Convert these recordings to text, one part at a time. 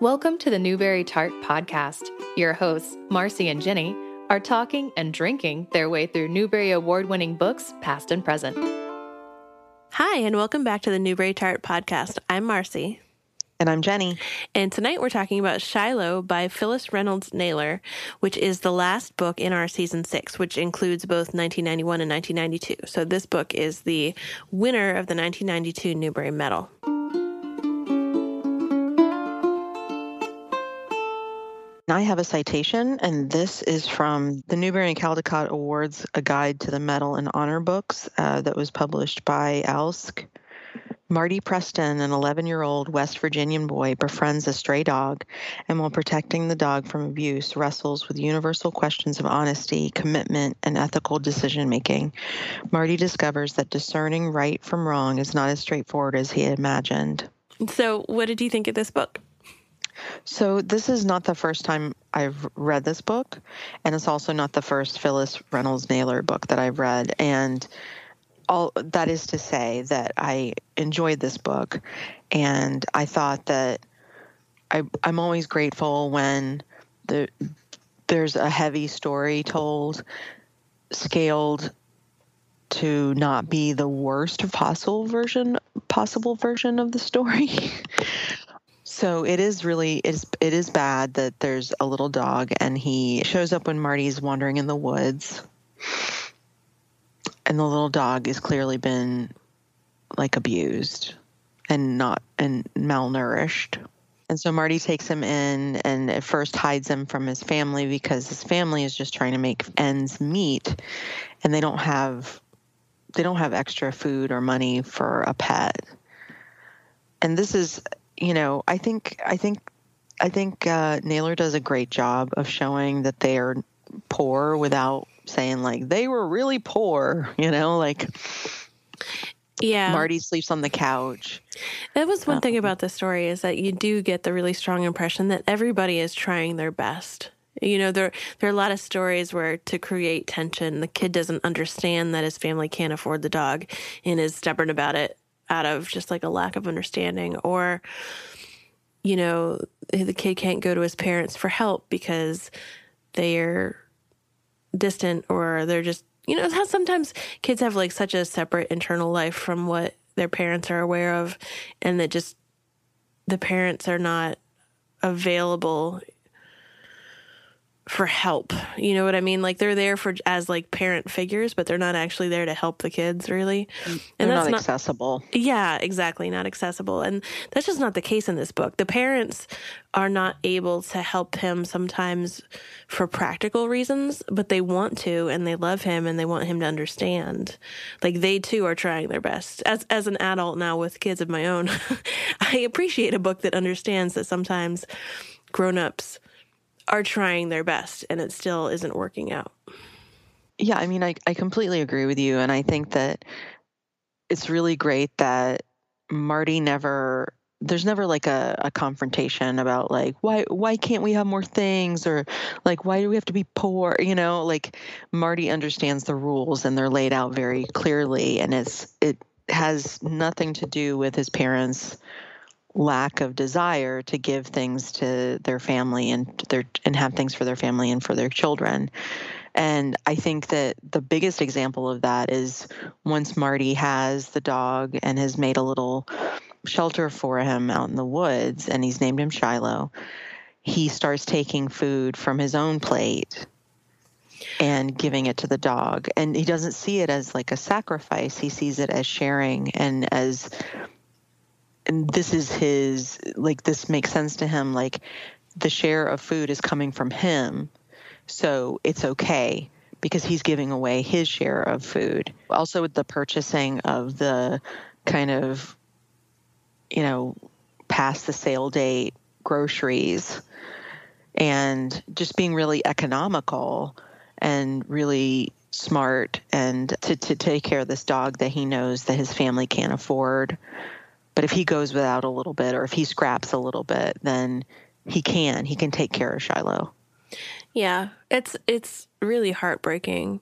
Welcome to the Newbery Tart Podcast. Your hosts, Marcy and Jenny, are talking and drinking their way through Newbery Award winning books, past and present. Hi, and welcome back to the Newbery Tart Podcast. I'm Marcy. And I'm Jenny. And tonight we're talking about Shiloh by Phyllis Reynolds Naylor, which is the last book in our season six, which includes both 1991 and 1992. So this book is the winner of the 1992 Newbery Medal. I have a citation, and this is from the Newbery and Caldecott Awards, A Guide to the Medal and Honor Books uh, that was published by ALSC. Marty Preston, an 11 year old West Virginian boy, befriends a stray dog and, while protecting the dog from abuse, wrestles with universal questions of honesty, commitment, and ethical decision making. Marty discovers that discerning right from wrong is not as straightforward as he had imagined. So, what did you think of this book? So, this is not the first time I've read this book, and it's also not the first Phyllis Reynolds Naylor book that I've read. And all that is to say that I enjoyed this book, and I thought that I, I'm always grateful when the there's a heavy story told, scaled to not be the worst possible version possible version of the story. So it is really it is it is bad that there's a little dog and he shows up when Marty's wandering in the woods. And the little dog has clearly been like abused and not and malnourished. And so Marty takes him in and at first hides him from his family because his family is just trying to make ends meet and they don't have they don't have extra food or money for a pet. And this is you know, I think I think I think uh, Naylor does a great job of showing that they are poor without saying like they were really poor. You know, like yeah, Marty sleeps on the couch. That was one um, thing about the story is that you do get the really strong impression that everybody is trying their best. You know, there there are a lot of stories where to create tension, the kid doesn't understand that his family can't afford the dog and is stubborn about it out of just like a lack of understanding or you know the kid can't go to his parents for help because they're distant or they're just you know how sometimes kids have like such a separate internal life from what their parents are aware of and that just the parents are not available for help. You know what I mean? Like they're there for as like parent figures, but they're not actually there to help the kids really. Mm, and they're that's not accessible. yeah, exactly, not accessible. And that's just not the case in this book. The parents are not able to help him sometimes for practical reasons, but they want to and they love him and they want him to understand. Like they too are trying their best. As as an adult now with kids of my own, I appreciate a book that understands that sometimes grown-ups are trying their best and it still isn't working out. Yeah, I mean, I, I completely agree with you. And I think that it's really great that Marty never there's never like a, a confrontation about like why why can't we have more things or like why do we have to be poor you know like marty understands the rules and they're laid out very clearly and it's it has nothing to do with his parents lack of desire to give things to their family and their and have things for their family and for their children. And I think that the biggest example of that is once Marty has the dog and has made a little shelter for him out in the woods and he's named him Shiloh, he starts taking food from his own plate and giving it to the dog. And he doesn't see it as like a sacrifice, he sees it as sharing and as and this is his like this makes sense to him like the share of food is coming from him so it's okay because he's giving away his share of food. Also with the purchasing of the kind of you know past the sale date groceries and just being really economical and really smart and to, to take care of this dog that he knows that his family can't afford but if he goes without a little bit or if he scraps a little bit, then he can. He can take care of Shiloh. Yeah, it's it's really heartbreaking.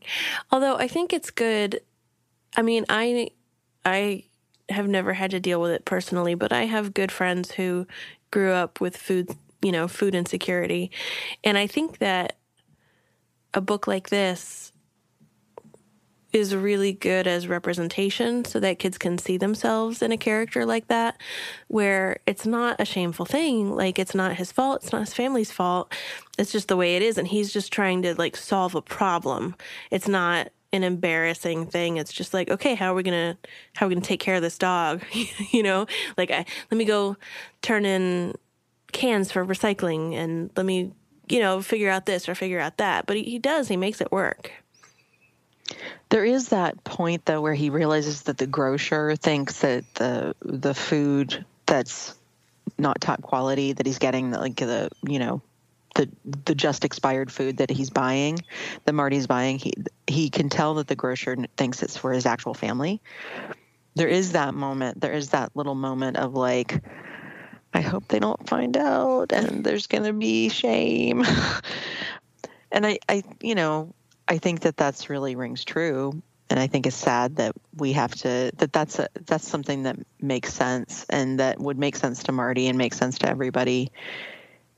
Although I think it's good. I mean, I I have never had to deal with it personally, but I have good friends who grew up with food you know, food insecurity. And I think that a book like this is really good as representation so that kids can see themselves in a character like that where it's not a shameful thing. Like it's not his fault. It's not his family's fault. It's just the way it is and he's just trying to like solve a problem. It's not an embarrassing thing. It's just like okay how are we to how are we to take care of this dog? You know? Like I, let me go turn in cans for recycling and let me you know figure out this or figure out that. But he, he does. He makes it work there is that point though where he realizes that the grocer thinks that the the food that's not top quality that he's getting like the you know the the just expired food that he's buying that Marty's buying he he can tell that the grocer thinks it's for his actual family. There is that moment there is that little moment of like I hope they don't find out and there's going to be shame. And I I you know I think that that's really rings true, and I think it's sad that we have to that that's a that's something that makes sense and that would make sense to Marty and make sense to everybody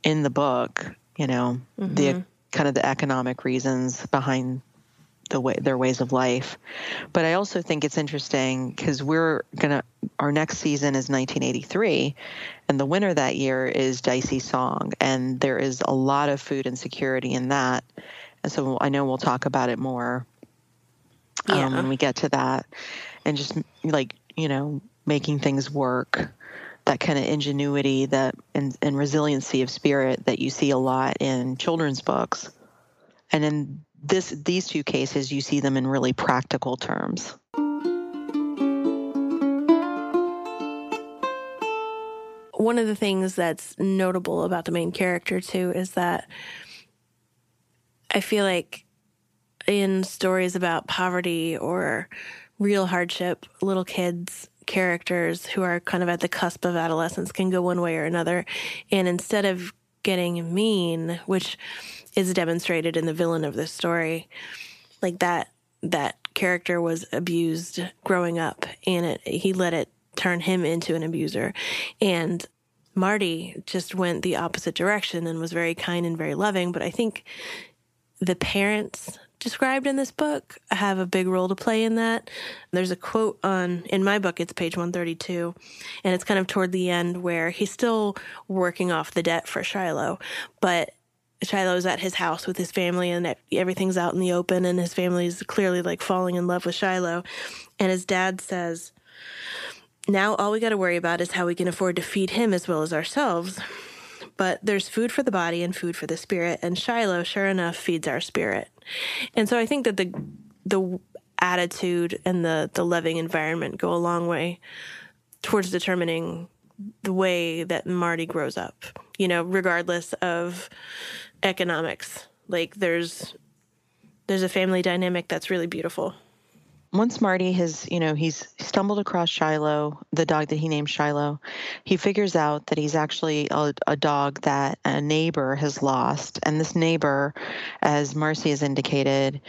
in the book. You know, mm-hmm. the kind of the economic reasons behind the way their ways of life. But I also think it's interesting because we're gonna our next season is 1983, and the winner that year is Dicey Song, and there is a lot of food insecurity in that. And so I know we'll talk about it more um, yeah. when we get to that. And just like, you know, making things work, that kind of ingenuity that and, and resiliency of spirit that you see a lot in children's books. And in this these two cases you see them in really practical terms. One of the things that's notable about the main character too is that I feel like in stories about poverty or real hardship, little kids characters who are kind of at the cusp of adolescence can go one way or another. And instead of getting mean, which is demonstrated in the villain of this story, like that that character was abused growing up and it he let it turn him into an abuser. And Marty just went the opposite direction and was very kind and very loving, but I think the parents described in this book have a big role to play in that. There's a quote on in my book it's page 132 and it's kind of toward the end where he's still working off the debt for Shiloh, but Shiloh's at his house with his family and everything's out in the open and his family's clearly like falling in love with Shiloh and his dad says now all we got to worry about is how we can afford to feed him as well as ourselves but there's food for the body and food for the spirit. And Shiloh, sure enough, feeds our spirit. And so I think that the the attitude and the the loving environment go a long way towards determining the way that Marty grows up. You know, regardless of economics. Like there's there's a family dynamic that's really beautiful once Marty has, you know, he's stumbled across Shiloh, the dog that he named Shiloh, he figures out that he's actually a, a, dog that a neighbor has lost. And this neighbor, as Marcy has indicated,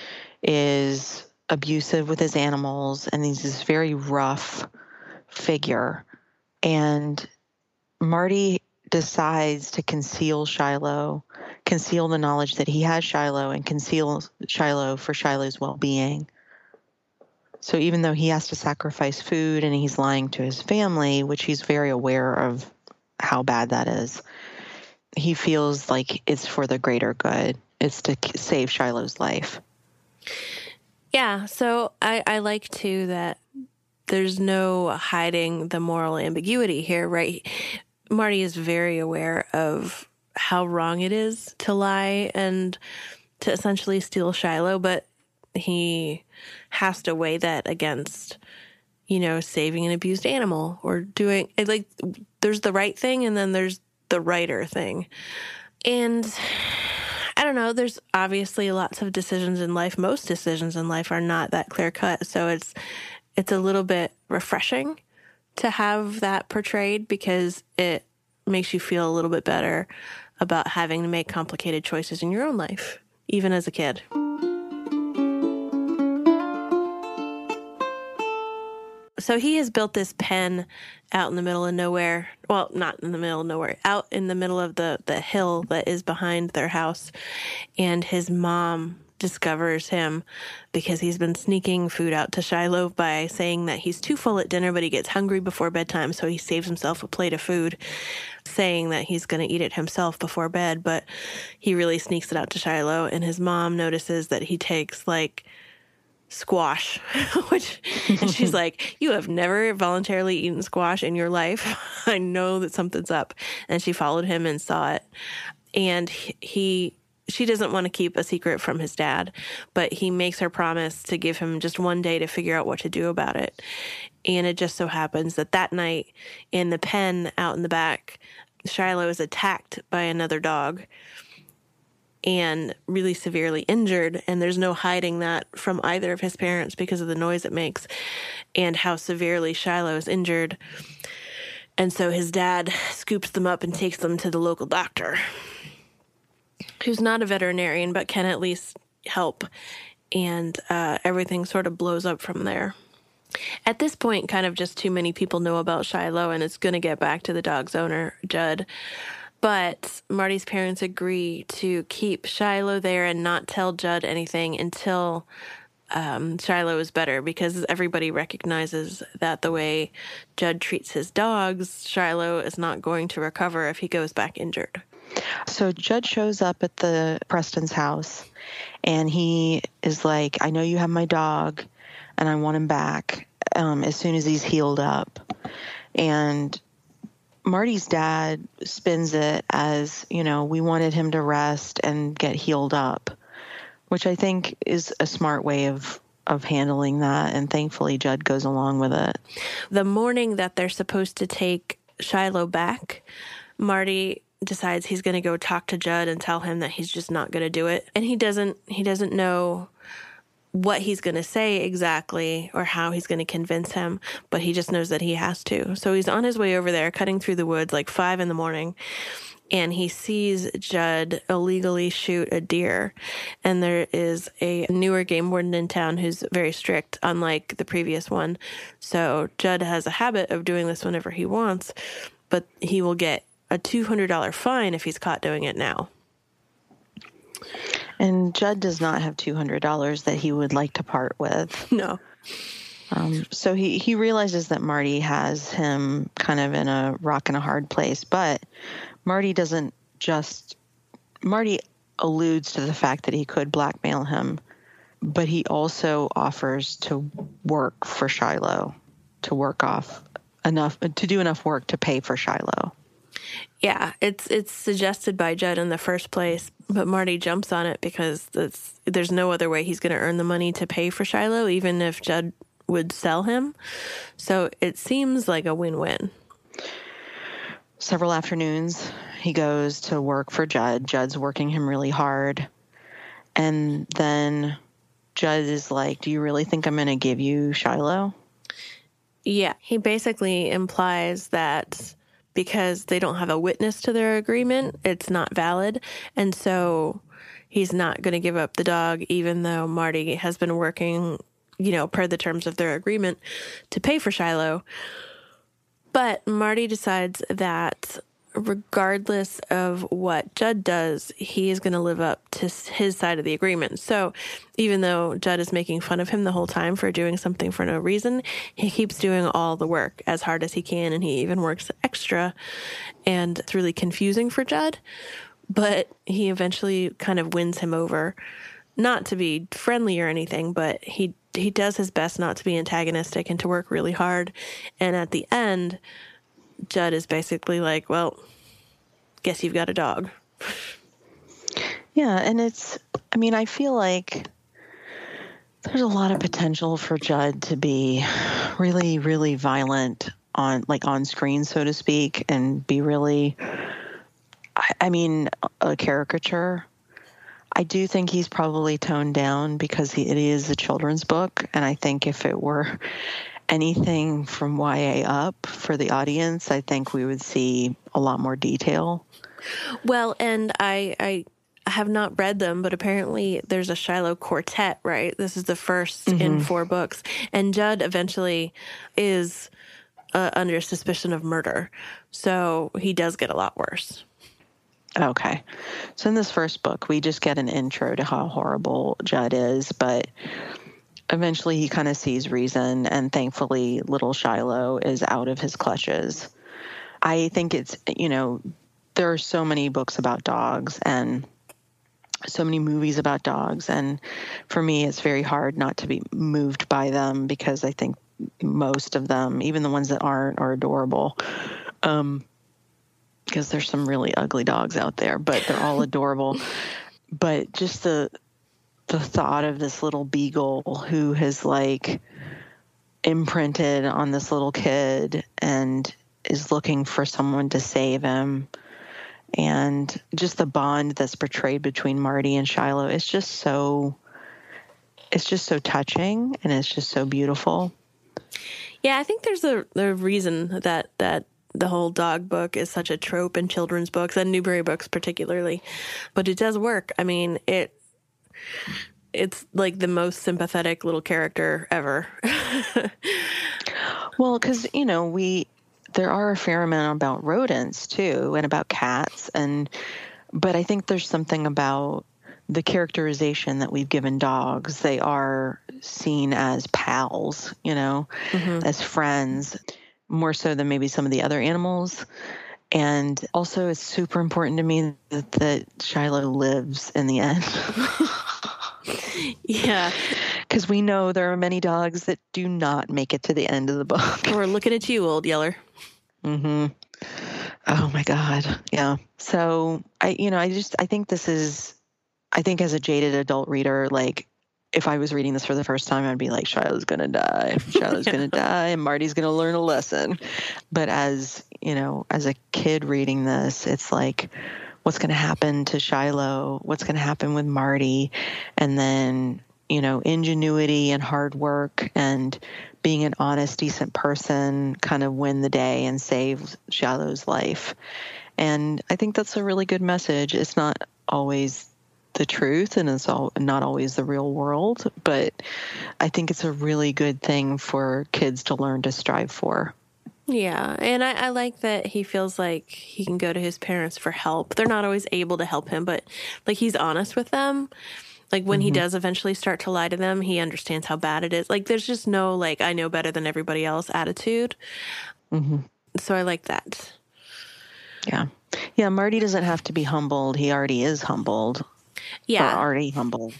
is abusive with his animals and he's this very rough figure. And Marty decides to conceal Shiloh, conceal the knowledge that he has Shiloh, and conceal Shiloh for Shiloh's well being. So even though he has to sacrifice food and he's lying to his family, which he's very aware of how bad that is, he feels like it's for the greater good. It's to save Shiloh's life. Yeah. So I, I like too that there's no hiding the moral ambiguity here, right? Marty is very aware of how wrong it is to lie and to essentially steal Shiloh, but he has to weigh that against you know saving an abused animal or doing like there's the right thing and then there's the righter thing and i don't know there's obviously lots of decisions in life most decisions in life are not that clear cut so it's it's a little bit refreshing to have that portrayed because it makes you feel a little bit better about having to make complicated choices in your own life even as a kid. So he has built this pen out in the middle of nowhere. Well, not in the middle of nowhere, out in the middle of the, the hill that is behind their house. And his mom discovers him because he's been sneaking food out to Shiloh by saying that he's too full at dinner, but he gets hungry before bedtime, so he saves himself a plate of food, saying that he's going to eat it himself before bed. But he really sneaks it out to Shiloh, and his mom notices that he takes like squash, which and she's like, "You have never voluntarily eaten squash in your life. I know that something's up." And she followed him and saw it, and he she doesn't want to keep a secret from his dad, but he makes her promise to give him just one day to figure out what to do about it. And it just so happens that that night in the pen out in the back, Shiloh is attacked by another dog and really severely injured. And there's no hiding that from either of his parents because of the noise it makes and how severely Shiloh is injured. And so his dad scoops them up and takes them to the local doctor who's not a veterinarian but can at least help. And uh, everything sort of blows up from there. At this point, kind of just too many people know about Shiloh, and it's going to get back to the dog's owner, Judd. But Marty's parents agree to keep Shiloh there and not tell Judd anything until um, Shiloh is better because everybody recognizes that the way Judd treats his dogs, Shiloh is not going to recover if he goes back injured. So Judd shows up at the Preston's house and he is like, I know you have my dog and I want him back um, as soon as he's healed up. And Marty's dad spins it as, you know, we wanted him to rest and get healed up, which I think is a smart way of of handling that and thankfully Judd goes along with it. The morning that they're supposed to take Shiloh back, Marty decides he's going to go talk to Judd and tell him that he's just not going to do it. And he doesn't he doesn't know what he's going to say exactly or how he's going to convince him, but he just knows that he has to. So he's on his way over there cutting through the woods like 5 in the morning and he sees Judd illegally shoot a deer. And there is a newer game warden in town who's very strict, unlike the previous one. So Judd has a habit of doing this whenever he wants, but he will get a $200 fine if he's caught doing it now. And Judd does not have $200 that he would like to part with. No. Um, so he, he realizes that Marty has him kind of in a rock and a hard place, but Marty doesn't just, Marty alludes to the fact that he could blackmail him, but he also offers to work for Shiloh, to work off enough, to do enough work to pay for Shiloh. Yeah, it's it's suggested by Judd in the first place, but Marty jumps on it because there's no other way he's going to earn the money to pay for Shiloh, even if Judd would sell him. So it seems like a win-win. Several afternoons, he goes to work for Judd. Judd's working him really hard, and then Judd is like, "Do you really think I'm going to give you Shiloh?" Yeah, he basically implies that because they don't have a witness to their agreement, it's not valid. And so he's not going to give up the dog, even though Marty has been working, you know, per the terms of their agreement to pay for Shiloh. But Marty decides that regardless of what Judd does, he is going to live up to his side of the agreement. So even though Judd is making fun of him the whole time for doing something for no reason, he keeps doing all the work as hard as he can, and he even works extra. And it's really confusing for Judd, but he eventually kind of wins him over. Not to be friendly or anything, but he he does his best not to be antagonistic and to work really hard. And at the end, Judd is basically like, well, guess you've got a dog. Yeah, and it's, I mean, I feel like there's a lot of potential for Judd to be really, really violent on, like, on screen, so to speak, and be really, I, I mean, a caricature. I do think he's probably toned down because he, it is a children's book, and I think if it were anything from YA up for the audience, I think we would see a lot more detail. Well, and I, I have not read them, but apparently there's a Shiloh quartet, right? This is the 1st mm-hmm. in four books. And Judd eventually is uh, under suspicion of murder. So he does get a lot worse. Okay. So in this first book, we just get an intro to how horrible Judd is, but eventually he kind of sees reason, and thankfully, little Shiloh is out of his clutches. I think it's, you know, there are so many books about dogs and so many movies about dogs. And for me, it's very hard not to be moved by them because I think most of them, even the ones that aren't, are adorable. Um, because there's some really ugly dogs out there, but they're all adorable. but just the the thought of this little beagle who has like imprinted on this little kid and is looking for someone to save him and just the bond that's portrayed between Marty and Shiloh is just so it's just so touching and it's just so beautiful. Yeah, I think there's a, a reason that that the whole dog book is such a trope in children's books and Newbery books particularly. But it does work. I mean, it it's like the most sympathetic little character ever. well, cuz you know, we there are a fair amount about rodents too and about cats and but I think there's something about the characterization that we've given dogs. They are seen as pals, you know, mm-hmm. as friends more so than maybe some of the other animals. And also, it's super important to me that, that Shiloh lives in the end. yeah. Because we know there are many dogs that do not make it to the end of the book. We're looking at you, old Yeller. Mm-hmm. Oh my God. Yeah. So I, you know, I just, I think this is, I think as a jaded adult reader, like if I was reading this for the first time, I'd be like, Shiloh's to die. Shiloh's to die and Marty's to learn a lesson. But as, you know, as a kid reading this, it's like, what's to happen to Shiloh? What's to happen with Marty? And then, you know, ingenuity and hard work and being an honest, decent person kind of win the day and save Shiloh's life. And I think that's a really good message. It's not always the truth and it's all not always the real world but i think it's a really good thing for kids to learn to strive for. Yeah and I, I, like that he feels like he can go to his parents for help. They're not always able to help him but like he's honest with them. Like when mm-hmm. he does eventually start to lie to them he understands how bad it is. Like there's just no like i know better than everybody else attitude. Mm-hmm. so i like that. Yeah. Yeah marty doesn't have to be humbled. He already is humbled yeah. are already humble.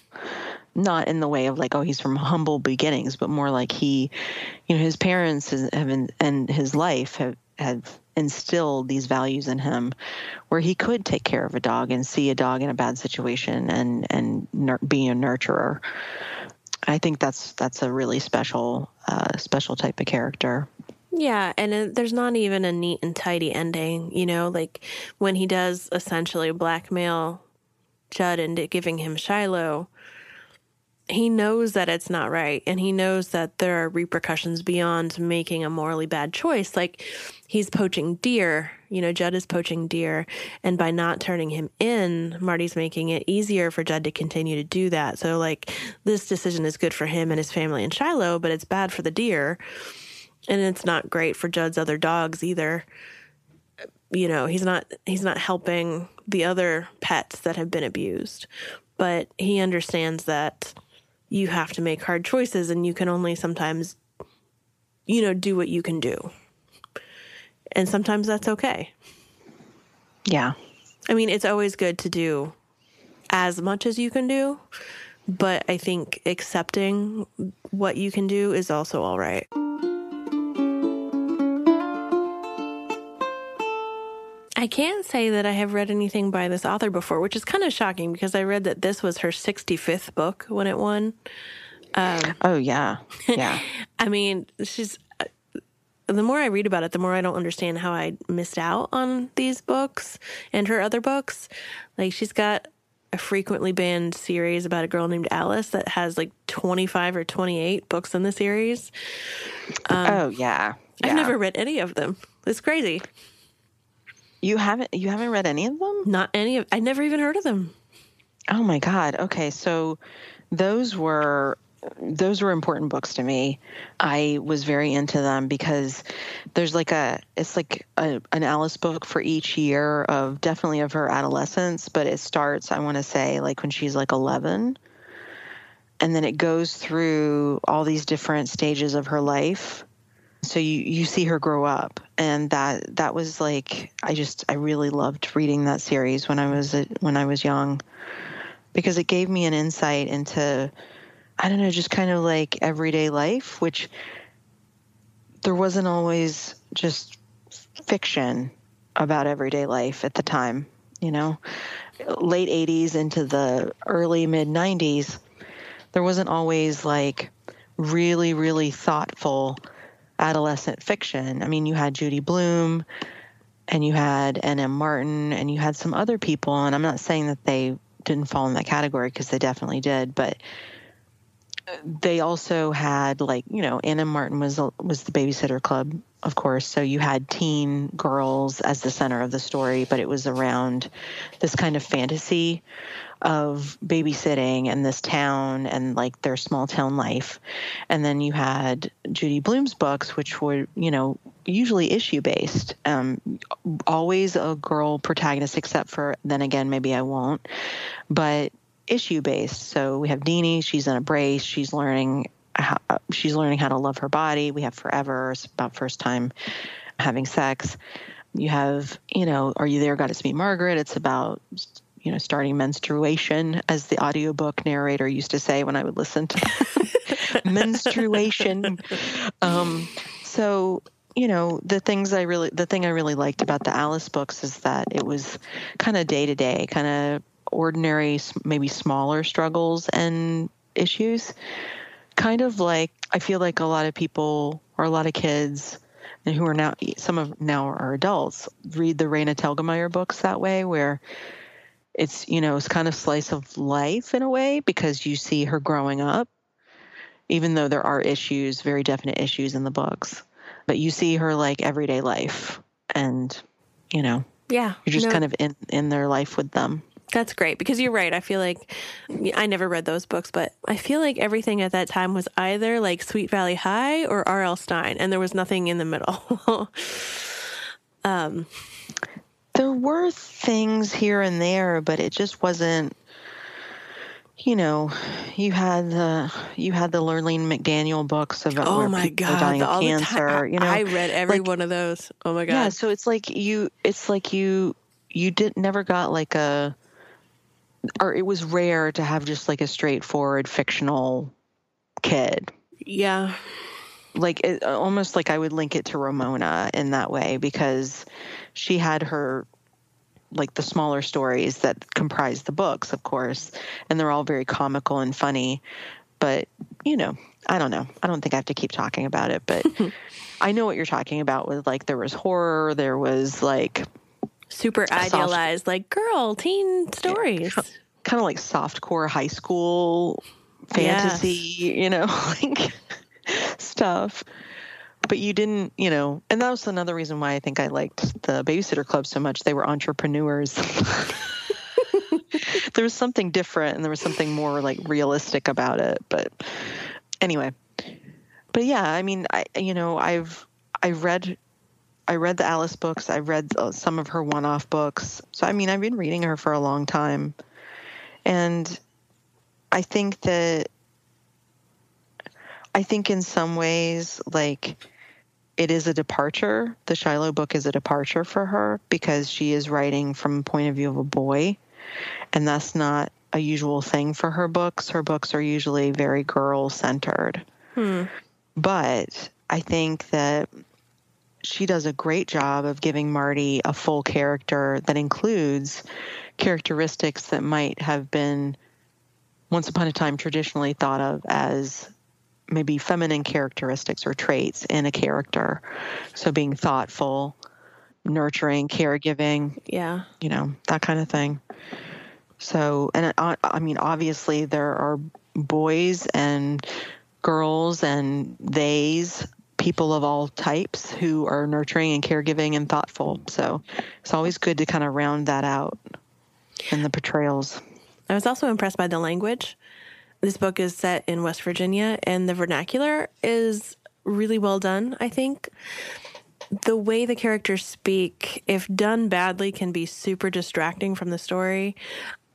Not in the way of like, oh, he's from humble beginnings, but more like he, you know, his parents have in, and his life have have instilled these values in him, where he could take care of a dog and see a dog in a bad situation and and nur- be a nurturer. I think that's that's a really special uh, special type of character. Yeah, and it, there's not even a neat and tidy ending, you know, like when he does essentially blackmail Judd into giving him Shiloh, he knows that it's not right. And he knows that there are repercussions beyond making a morally bad choice. Like he's poaching deer, you know, Judd is poaching deer. And by not turning him in, Marty's making it easier for Judd to continue to do that. So, like, this decision is good for him and his family and Shiloh, but it's bad for the deer. And it's not great for Judd's other dogs either you know he's not he's not helping the other pets that have been abused. But he understands that you have to make hard choices and you can only sometimes you know do what you can do. And sometimes that's okay. Yeah. I mean it's always good to do as much as you can do but i think accepting what you can do is also all right I can't say that I have read anything by this author before, which is kind of shocking because I read that this was her 65th book when it won. Um, oh, yeah. Yeah. I mean, she's. Uh, the more I read about it, the more I don't understand how I missed out on these books and her other books. Like, she's got a frequently banned series about a girl named Alice that has like 25 or 28 books in the series. Um, oh, yeah. yeah. I've never read any of them. It's crazy. You haven't you haven't read any of them? Not any of I never even heard of them. Oh my God. Okay. So those were those were important books to me. I was very into them because there's like a it's like a, an Alice book for each year of definitely of her adolescence, but it starts I want to say like when she's like 11 and then it goes through all these different stages of her life. So you you see her grow up and that that was like I just I really loved reading that series when I was uh, when I was young because it gave me an insight into I don't know, just kind of like everyday life, which there wasn't always just fiction about everyday life at the time, you know. Late 80s into the early mid 90s, there wasn't always like really, really thoughtful adolescent fiction. I mean, you had Judy Blume and you had Ann M. Martin and you had some other people, and I'm not saying that they didn't fall in that category because they definitely did, but they also had like you know Ann M. Martin was was the babysitter club of course so you had teen girls as the center of the story but it was around this kind of fantasy of babysitting and this town and like their small town life and then you had judy blume's books which were you know usually issue based um, always a girl protagonist except for then again maybe i won't but issue based. So we have Deenie, she's in a brace, she's learning how, she's learning how to love her body. We have Forever, it's about first time having sex. You have, you know, Are You There, God, It's Me, Margaret? It's about you know, starting menstruation, as the audiobook narrator used to say when I would listen to menstruation. Um, so, you know, the things I really, the thing I really liked about the Alice books is that it was kind of day to day, kind of ordinary, maybe smaller struggles and issues. Kind of like I feel like a lot of people or a lot of kids and who are now some of now are adults read the Raina Telgemeier books that way where it's you know it's kind of slice of life in a way because you see her growing up even though there are issues very definite issues in the books but you see her like everyday life and you know yeah you're just no. kind of in in their life with them that's great because you're right. I feel like I never read those books, but I feel like everything at that time was either like Sweet Valley High or R.L. Stine and there was nothing in the middle. um, there were things here and there, but it just wasn't. You know, you had the you had the Lurlene McDaniel books about oh my god, dying of cancer. You know, I read every like, one of those. Oh my god, yeah. So it's like you, it's like you, you did never got like a or it was rare to have just like a straightforward fictional kid. Yeah. Like it, almost like I would link it to Ramona in that way because she had her like the smaller stories that comprise the books, of course, and they're all very comical and funny. But, you know, I don't know. I don't think I have to keep talking about it, but I know what you're talking about with like there was horror, there was like super idealized, soft, like girl teen stories. Yeah, kind of like soft core high school fantasy, yes. you know, like stuff. But you didn't, you know, and that was another reason why I think I liked the Babysitter Club so much. They were entrepreneurs. there was something different and there was something more like realistic about it. But anyway, but yeah, I mean, I, you know, I've, I read I read the Alice books. I read uh, some of her one-off books. So I mean, I've been reading her for a long time, and I think that I think in some ways, like it is a departure. The Shiloh book is a departure for her because she is writing from the point of view of a boy, and that's not a usual thing for her books. Her books are usually very girl centered. Hmm. But I think that she does a great job of giving Marty a full character that includes characteristics that might have been once upon a time traditionally thought of as maybe feminine characteristics or traits in a character. So being thoughtful, nurturing, caregiving, yeah, you know, that kind of thing. So, and I, I mean, obviously there are boys and girls and theys people of all types who are nurturing and caregiving and thoughtful. So it's always good to kind of round that out in the portrayals. I was also impressed by the language. This book is set in West Virginia, and the vernacular is really well done, I think. The way the characters speak, if done badly, can be super distracting from the story.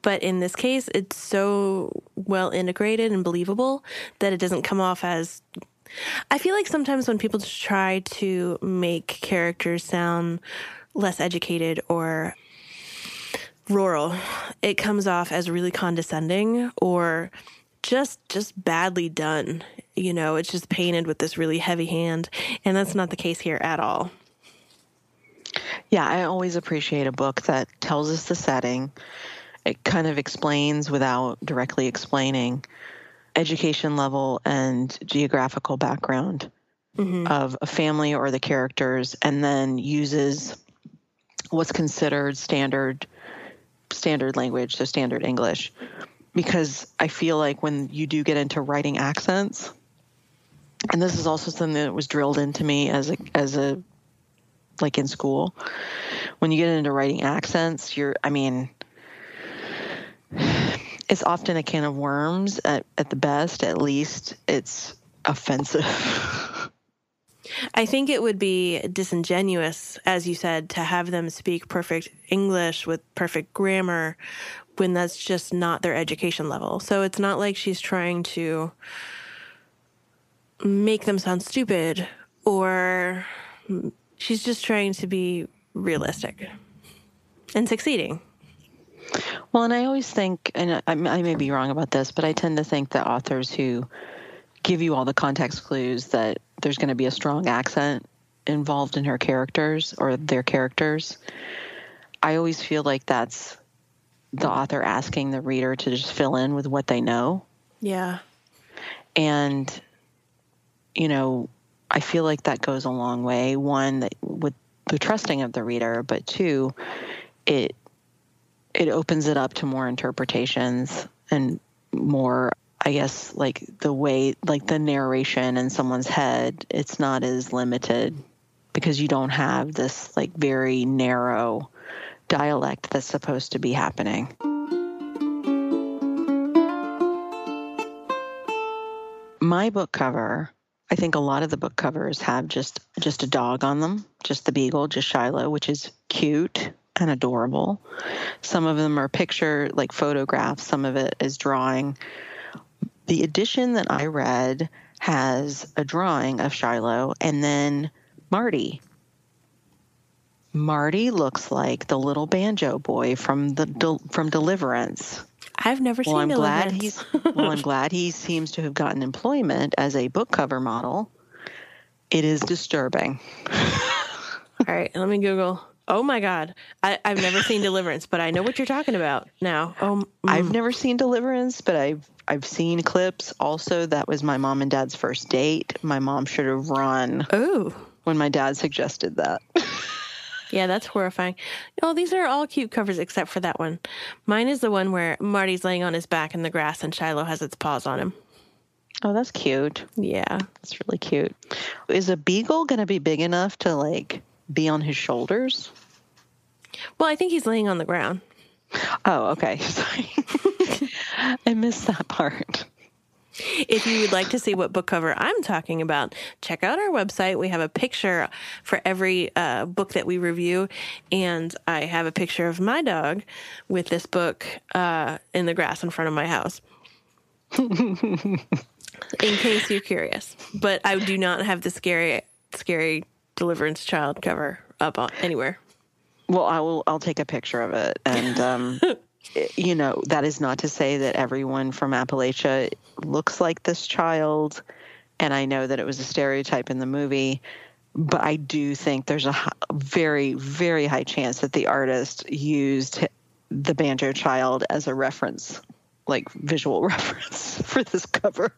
But in this case, it's so well integrated and believable that it doesn't come off as. I feel like sometimes when people try to make characters sound less educated or rural, it comes off as really condescending or just just badly done. You know, it's just painted with this really heavy hand, and that's not the case here at all. Yeah, I always appreciate a book that tells us the setting. It kind of explains without directly explaining education level and geographical background mm-hmm. of a family or the characters and then uses what's considered standard standard language, so standard English. Because I feel like when you do get into writing accents, and this is also something that was drilled into me as a as a like in school. When you get into writing accents, you're I mean it's often a can of worms at, at the best, at least it's offensive. I think it would be disingenuous, as you said, to have them speak perfect English with perfect grammar when that's just not their education level. So it's not like she's trying to make them sound stupid or she's just trying to be realistic and succeeding. Well, and I always think, and I, I may be wrong about this, but I tend to think that authors who give you all the context clues that there's going to be a strong accent involved in her characters or their characters. I always feel like that's the author asking the reader to just fill in with what they know. Yeah. And, you know, I feel like that goes a long way. One, that with the trusting of the reader, but two, it it opens it up to more interpretations and more I guess like the way like the narration in someone's head, it's not as limited because you don't have this like very narrow dialect that's supposed to be happening. My book cover, I think a lot of the book covers have just just a dog on them, just the beagle, just Shiloh, which is cute and adorable. Some of them are picture like photographs, some of it is drawing the edition that I read has a drawing of Shiloh and then Marty. Marty looks like the little banjo boy from the from Deliverance. I've never well, seen I'm Deliverance. Glad he's, well, I'm glad he seems to have gotten employment as a book cover model. It is disturbing. All right, let me Google. Oh my God. I, have never seen Deliverance, but I know what you're talking about now. Oh, mm. I've never seen Deliverance, but I've I've seen clips. Also, that was my mom and dad's first date. My mom should have run. Oh. When my dad suggested that. yeah, that's horrifying. Oh, these are all cute covers except for that one. Mine is the one where Marty's laying on his back in the grass and Shiloh has its paws on him. Oh, that's cute. Yeah. That's really cute. Is a beagle going to be big enough to like be on his shoulders? Well, I think he's laying on the ground. Oh, okay. Sorry. I missed that part. If you would like to see what book cover I'm talking about, check out our website. We have a picture for every uh, book that we review, and I have a picture of my dog with this book uh, in the grass in front of my house. in case you're curious, but I do not have the scary, scary Deliverance Child cover up anywhere. Well, I will. I'll take a picture of it, and um, you know that is not to say that everyone from Appalachia looks like this child, and I know that it was a stereotype in the movie, but I do think there's a very, very high chance that the artist used the banjo child as a reference, like visual reference for this cover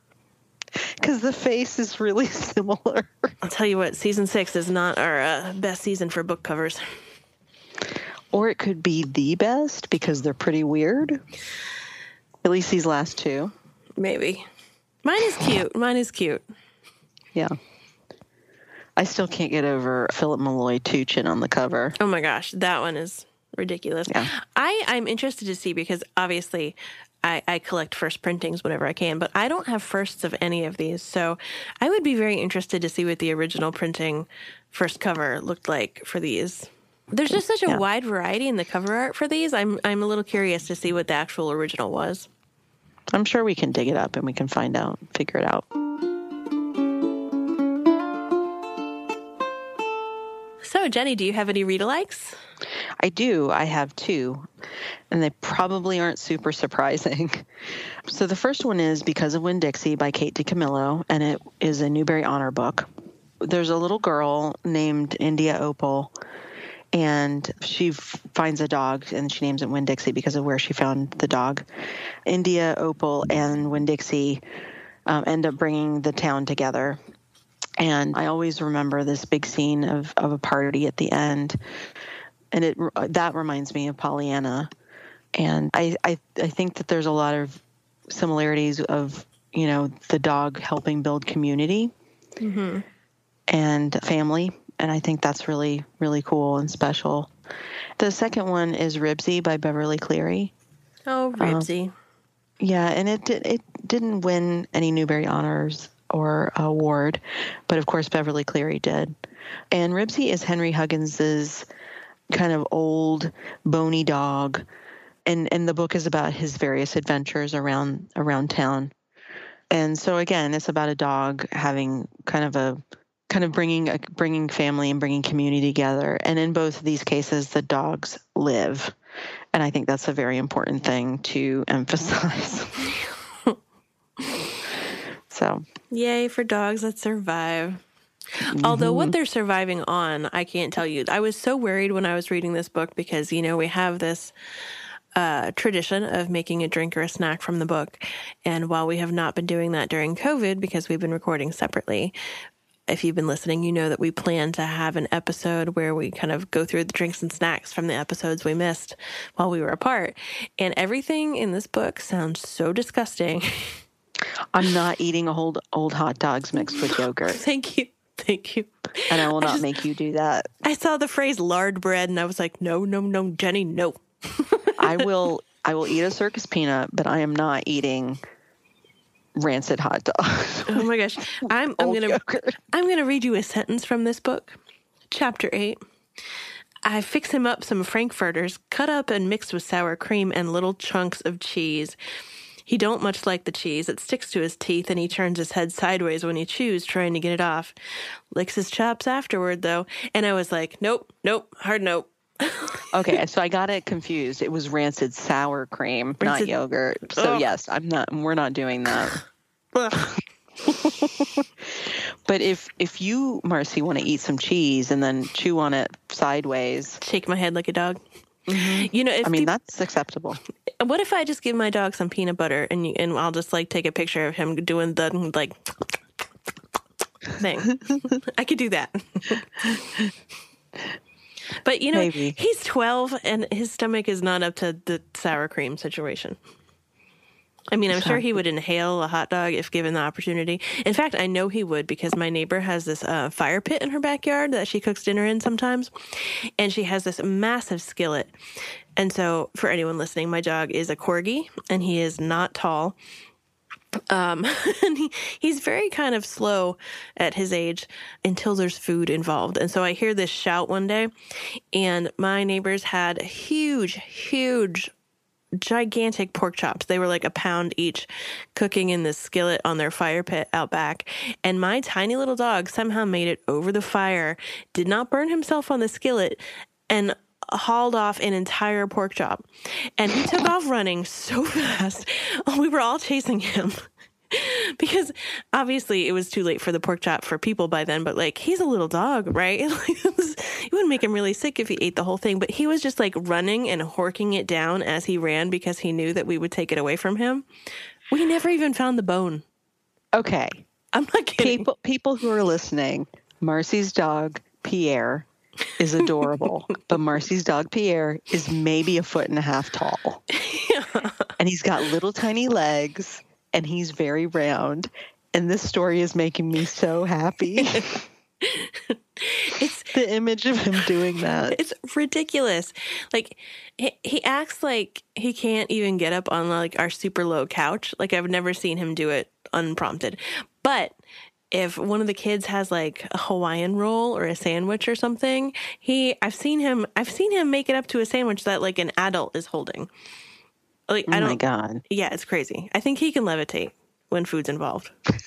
because the face is really similar. I'll tell you what, season six is not our uh, best season for book covers or it could be the best because they're pretty weird. At least these last two. Maybe. Mine is cute. Mine is cute. Yeah. I still can't get over Philip Malloy Tuchin on the cover. Oh my gosh, that one is ridiculous. Yeah. I, I'm interested to see because obviously I, I collect first printings whenever I can, but I don't have firsts of any of these. So I would be very interested to see what the original printing first cover looked like for these. There's just such a Yeah. wide variety in the cover art for these. I'm I'm a little curious to see what the actual original was. I'm sure we can dig it up and we can find out, figure it out. So Jennie, do you have any read alikes? I do. I have two, and they probably aren't super surprising. So the first one is Because of Winn Dixie by Kate DiCamillo, and it is a Newbery Honor book. There's a little girl named India Opal, and she f- finds a dog, and she names it Winn Dixie because of where she found the dog. India Opal and Winn Dixie um, end up bringing the town together. And I always remember this big scene of, of a party at the end and it that reminds me of Pollyanna, and I, I I think that there's a lot of similarities of you know the dog helping build community and family, and I think that's really really cool and special. The second one is Ribsy by Beverly Cleary. Oh, um, Ribsy. Yeah, and it did, it didn't win any Newbery honors or award, but of course Beverly Cleary did. And Ribsy is Henry Huggins's kind of old bony dog, and and the book is about his various adventures around around town. And so again, it's about a dog having kind of a kind of bringing a, bringing family and bringing community together. And in both of these cases, the dogs live. And I think that's a very important thing to emphasize. so, Yay for dogs that survive. Although what they're surviving on, I can't tell you. I was so worried when I was reading this book because, you know, we have this uh, tradition of making a drink or a snack from the book. And while we have not been doing that during COVID because we've been recording separately, if you've been listening, you know that we plan to have an episode where we kind of go through the drinks and snacks from the episodes we missed while we were apart. And everything in this book sounds so disgusting. I'm not eating old old hot dogs mixed with yogurt, Thank you. Thank you. and I will not just- make you do that. I saw the phrase lard bread and I was like, no, no, no, Jennie, no. I will I will eat a circus peanut, but I am not eating rancid hot dogs. Oh my gosh. I'm I'm gonna yogurt. I'm gonna read you a sentence from this book. Chapter eight. I fix him up some frankfurters, cut up and mixed with sour cream and little chunks of cheese. He don't much like the cheese. It sticks to his teeth and he turns his head sideways when he chews, trying to get it off. Licks his chops afterward though. And I was like, Nope, nope, hard nope. Okay, so I got it confused. It was rancid sour cream, not yogurt. So Ugh. yes, I'm not. We're not doing that. But if if you, Marcy, want to eat some cheese and then chew on it sideways, Shake my head like a dog. Mm-hmm. You know, if I mean peop- that's acceptable. What if I just give my dog some peanut butter and you, and I'll just like take a picture of him doing the like thing? I could do that. but you know, Maybe. he's 12 and his stomach is not up to the sour cream situation. I mean, I'm sure he would inhale a hot dog if given the opportunity. In fact, I know he would because my neighbor has this uh, fire pit in her backyard that she cooks dinner in sometimes. And she has this massive skillet. And so, for anyone listening, my dog is a corgi and he is not tall. Um, he, he's very kind of slow at his age until there's food involved. And so I hear this shout one day, and my neighbors had huge, huge gigantic pork chops. They were like a pound each, cooking in this skillet on their fire pit out back. And my tiny little dog somehow made it over the fire, did not burn himself on the skillet, and hauled off an entire pork chop. And he took off running so fast. We were all chasing him. Because obviously it was too late for the pork chop for people by then, but like he's a little dog, right? Like, it, was, it would make him really sick if he ate the whole thing. But he was just like running and horking it down as he ran because he knew that we would take it away from him. We never even found the bone. Okay, I'm not kidding. people people who are listening, Marcy's dog Pierre is adorable, but Marcy's dog Pierre is maybe a foot and a half tall, and he's got little tiny legs, and he's very round. And this story is making me so happy. It's the image of him doing that. It's ridiculous. Like he, he acts like he can't even get up on like our super low couch. Like I've never seen him do it unprompted. But if one of the kids has like a Hawaiian roll or a sandwich or something, he I've seen him I've seen him make it up to a sandwich that like an adult is holding. Like oh I don't my god. Yeah, it's crazy. I think he can levitate when food's involved.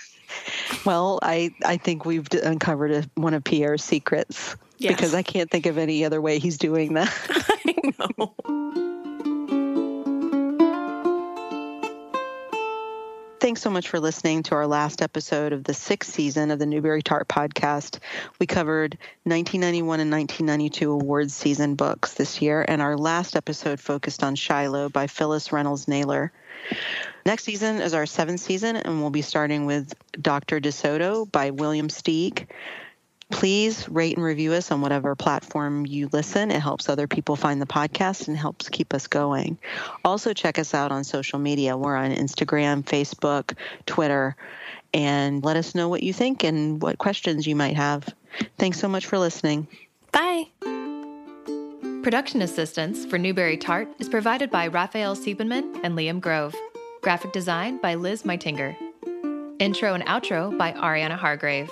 Well, I I think we've uncovered a, one of Pierre's secrets Yes. because I can't think of any other way he's doing that. I know. Thanks so much for listening to our last episode of the sixth season of the Newbery Tart podcast. We covered 1991 and 1992 awards season books this year, and our last episode focused on Shiloh by Phyllis Reynolds Naylor. Next season is our seventh season, and we'll be starting with Dr. DeSoto by William Steig. Please rate and review us on whatever platform you listen. It helps other people find the podcast and helps keep us going. Also, check us out on social media. We're on Instagram, Facebook, Twitter, and let us know what you think and what questions you might have. Thanks so much for listening. Bye. Production assistance for Newbery Tart is provided by Raphael Siebenman and Liam Grove. Graphic design by Liz Meitinger. Intro and outro by Ariana Hargrave.